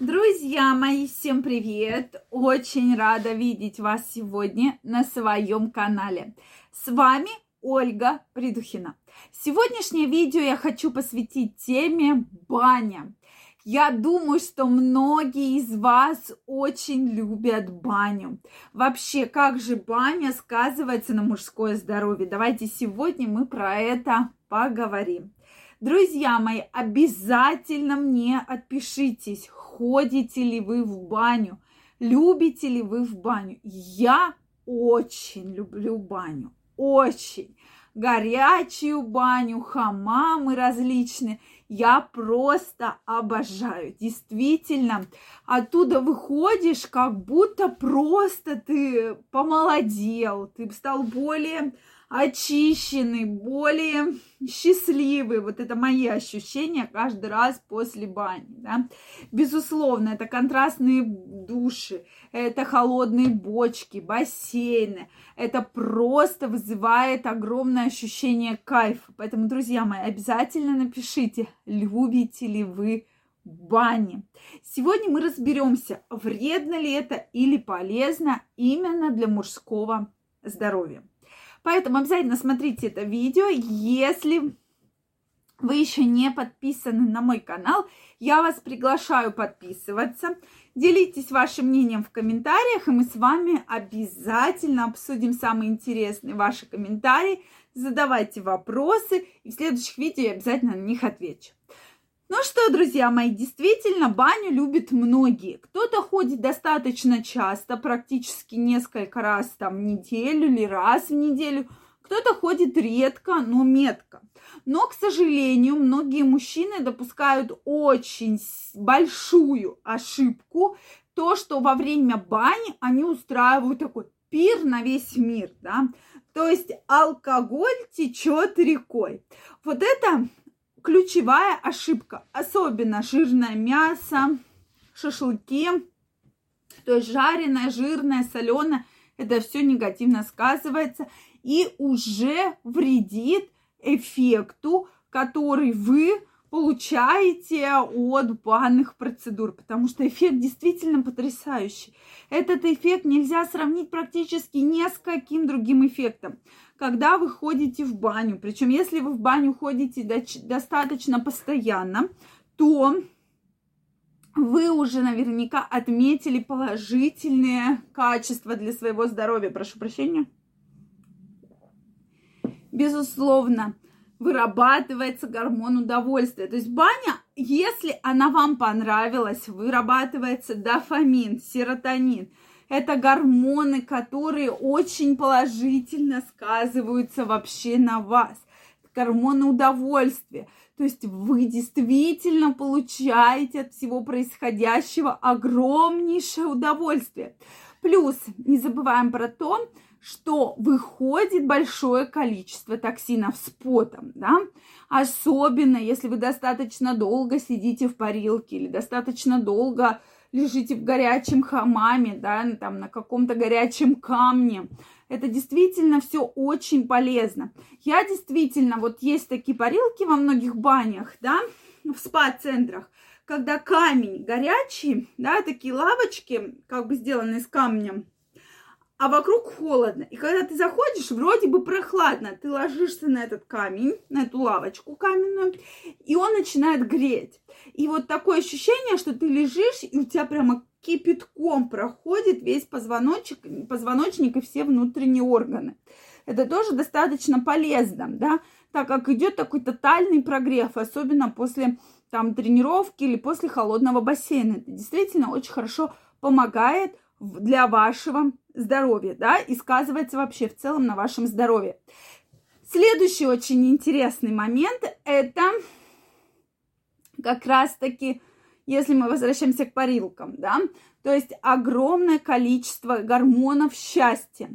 Друзья мои, всем привет! Очень рада видеть вас сегодня на своем канале. С вами Ольга Придухина. Сегодняшнее видео я хочу посвятить теме баня. Я думаю, что многие из вас очень любят баню. Вообще, как же баня сказывается на мужское здоровье? Давайте сегодня мы про это поговорим. Друзья мои, обязательно мне отпишитесь, ходите ли вы в баню, любите ли вы в баню. Я очень люблю баню, очень. Горячую баню, хамамы различные. Я просто обожаю. Действительно, оттуда выходишь, как будто просто ты помолодел, ты стал более очищенный, более счастливый. Вот это мои ощущения каждый раз после бани. Да? Безусловно, это контрастные души, это холодные бочки, бассейны. Это просто вызывает огромное ощущение кайфа. Поэтому, друзья мои, обязательно напишите, любите ли вы бани. Сегодня мы разберемся, вредно ли это или полезно именно для мужского здоровья. Поэтому обязательно смотрите это видео. Если вы еще не подписаны на мой канал, я вас приглашаю подписываться. Делитесь вашим мнением в комментариях, и мы с вами обязательно обсудим самые интересные ваши комментарии. Задавайте вопросы, и в следующих видео я обязательно на них отвечу. Ну что, друзья мои, действительно, баню любят многие. Кто-то ходит достаточно часто, практически несколько раз там в неделю или раз в неделю. Кто-то ходит редко, но метко. Но, к сожалению, многие мужчины допускают очень большую ошибку. То, что во время бани они устраивают такой пир на весь мир, да. То есть алкоголь течет рекой. Вот это ключевая ошибка. Особенно жирное мясо, шашлыки, то есть жареное, жирное, соленое. Это все негативно сказывается и уже вредит эффекту, который вы получаете от банных процедур, потому что эффект действительно потрясающий. Этот эффект нельзя сравнить практически ни с каким другим эффектом. Когда вы ходите в баню, причем если вы в баню ходите достаточно постоянно, то вы уже наверняка отметили положительные качества для своего здоровья. Прошу прощения. Безусловно, вырабатывается гормон удовольствия. То есть баня, если она вам понравилась, вырабатывается дофамин, серотонин. Это гормоны, которые очень положительно сказываются вообще на вас. Гормоны удовольствия. То есть вы действительно получаете от всего происходящего огромнейшее удовольствие. Плюс не забываем про то, что выходит большое количество токсинов с потом, да, особенно если вы достаточно долго сидите в парилке или достаточно долго лежите в горячем хамаме, да, там на каком-то горячем камне. Это действительно все очень полезно. Я действительно, вот есть такие парилки во многих банях, да, в спа-центрах, когда камень горячий, да, такие лавочки, как бы сделаны из камня, а вокруг холодно. И когда ты заходишь, вроде бы прохладно. Ты ложишься на этот камень, на эту лавочку каменную, и он начинает греть. И вот такое ощущение, что ты лежишь, и у тебя прямо кипятком проходит весь позвоночник, позвоночник и все внутренние органы. Это тоже достаточно полезно, да, так как идет такой тотальный прогрев, особенно после там тренировки или после холодного бассейна. Это действительно очень хорошо помогает для вашего здоровья, да, и сказывается вообще в целом на вашем здоровье. Следующий очень интересный момент – это как раз-таки, если мы возвращаемся к парилкам, да, то есть огромное количество гормонов счастья.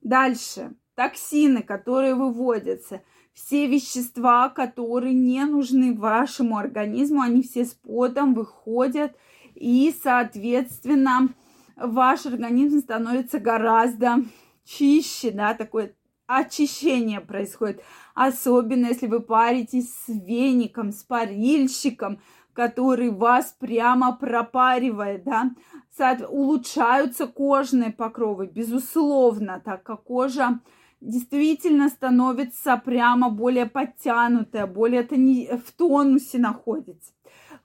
Дальше, токсины, которые выводятся, все вещества, которые не нужны вашему организму, они все с потом выходят, и, соответственно, ваш организм становится гораздо чище, да, такое очищение происходит. Особенно, если вы паритесь с веником, с парильщиком, который вас прямо пропаривает, да, улучшаются кожные покровы, безусловно, так как кожа действительно становится прямо более подтянутая, более в тонусе находится.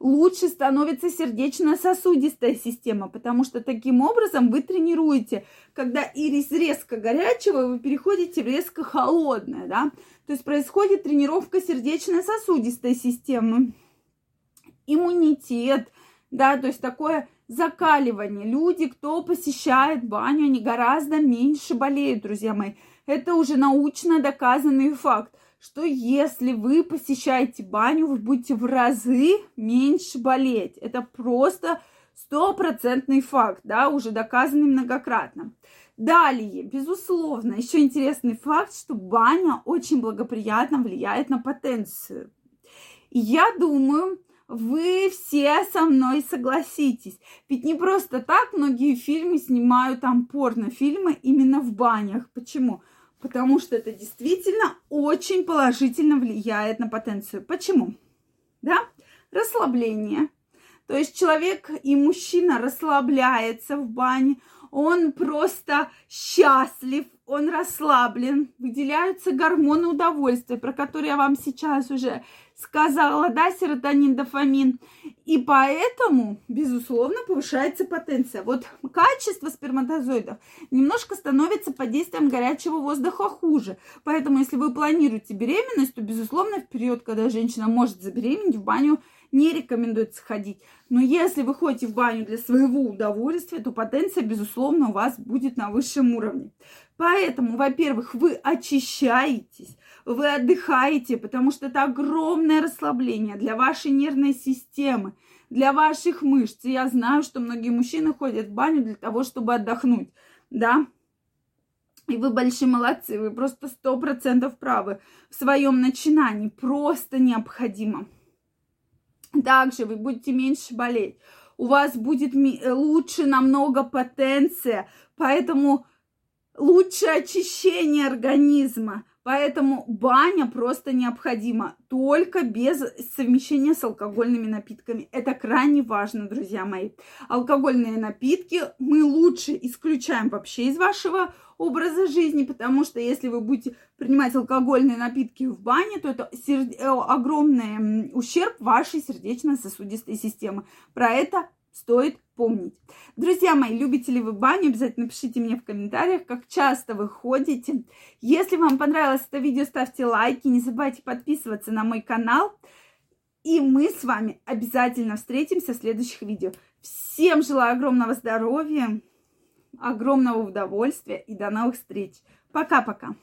Лучше становится сердечно-сосудистая система, потому что таким образом вы тренируете, когда из резко горячего вы переходите в резко холодное, да, то есть происходит тренировка сердечно-сосудистой системы, иммунитет, да, то есть такое закаливание. Люди, кто посещает баню, они гораздо меньше болеют, друзья мои. Это уже научно доказанный факт, что если вы посещаете баню, вы будете в разы меньше болеть. Это просто стопроцентный факт, да, уже доказанный многократно. Далее, безусловно, еще интересный факт, что баня очень благоприятно влияет на потенцию. Я думаю, вы все со мной согласитесь. Ведь не просто так многие фильмы снимают там порнофильмы именно в банях. Почему? Потому что это действительно очень положительно влияет на потенцию. Почему? Да? Расслабление. То есть человек и мужчина расслабляется в бане, он просто счастлив, он расслаблен, выделяются гормоны удовольствия, про которые я вам сейчас уже сказала, да, серотонин, дофамин. И поэтому, безусловно, повышается потенция. Вот качество сперматозоидов немножко становится под действием горячего воздуха хуже. Поэтому, если вы планируете беременность, то, безусловно, в период, когда женщина может забеременеть, в баню не рекомендуется ходить. Но если вы ходите в баню для своего удовольствия, то потенция, безусловно, у вас будет на высшем уровне. Поэтому, во-первых, вы очищаетесь, вы отдыхаете, потому что это огромное расслабление для вашей нервной системы, для ваших мышц. И я знаю, что многие мужчины ходят в баню для того, чтобы отдохнуть, да, и вы большие молодцы, вы просто сто процентов правы в своем начинании, просто необходимо. Также вы будете меньше болеть. У вас будет лучше намного потенция, поэтому лучше очищение организма. Поэтому баня просто необходима, только без совмещения с алкогольными напитками. Это крайне важно, друзья мои. Алкогольные напитки мы лучше исключаем вообще из вашего образа жизни, потому что если вы будете принимать алкогольные напитки в бане, то это серд... Э, огромный ущерб вашей сердечно-сосудистой системы. Про это стоит помнить. Друзья мои, любите ли вы баню? Обязательно пишите мне в комментариях, как часто вы ходите. Если вам понравилось это видео, ставьте лайки, не забывайте подписываться на мой канал. И мы с вами обязательно встретимся в следующих видео. Всем желаю огромного здоровья, огромного удовольствия и до новых встреч. Пока-пока.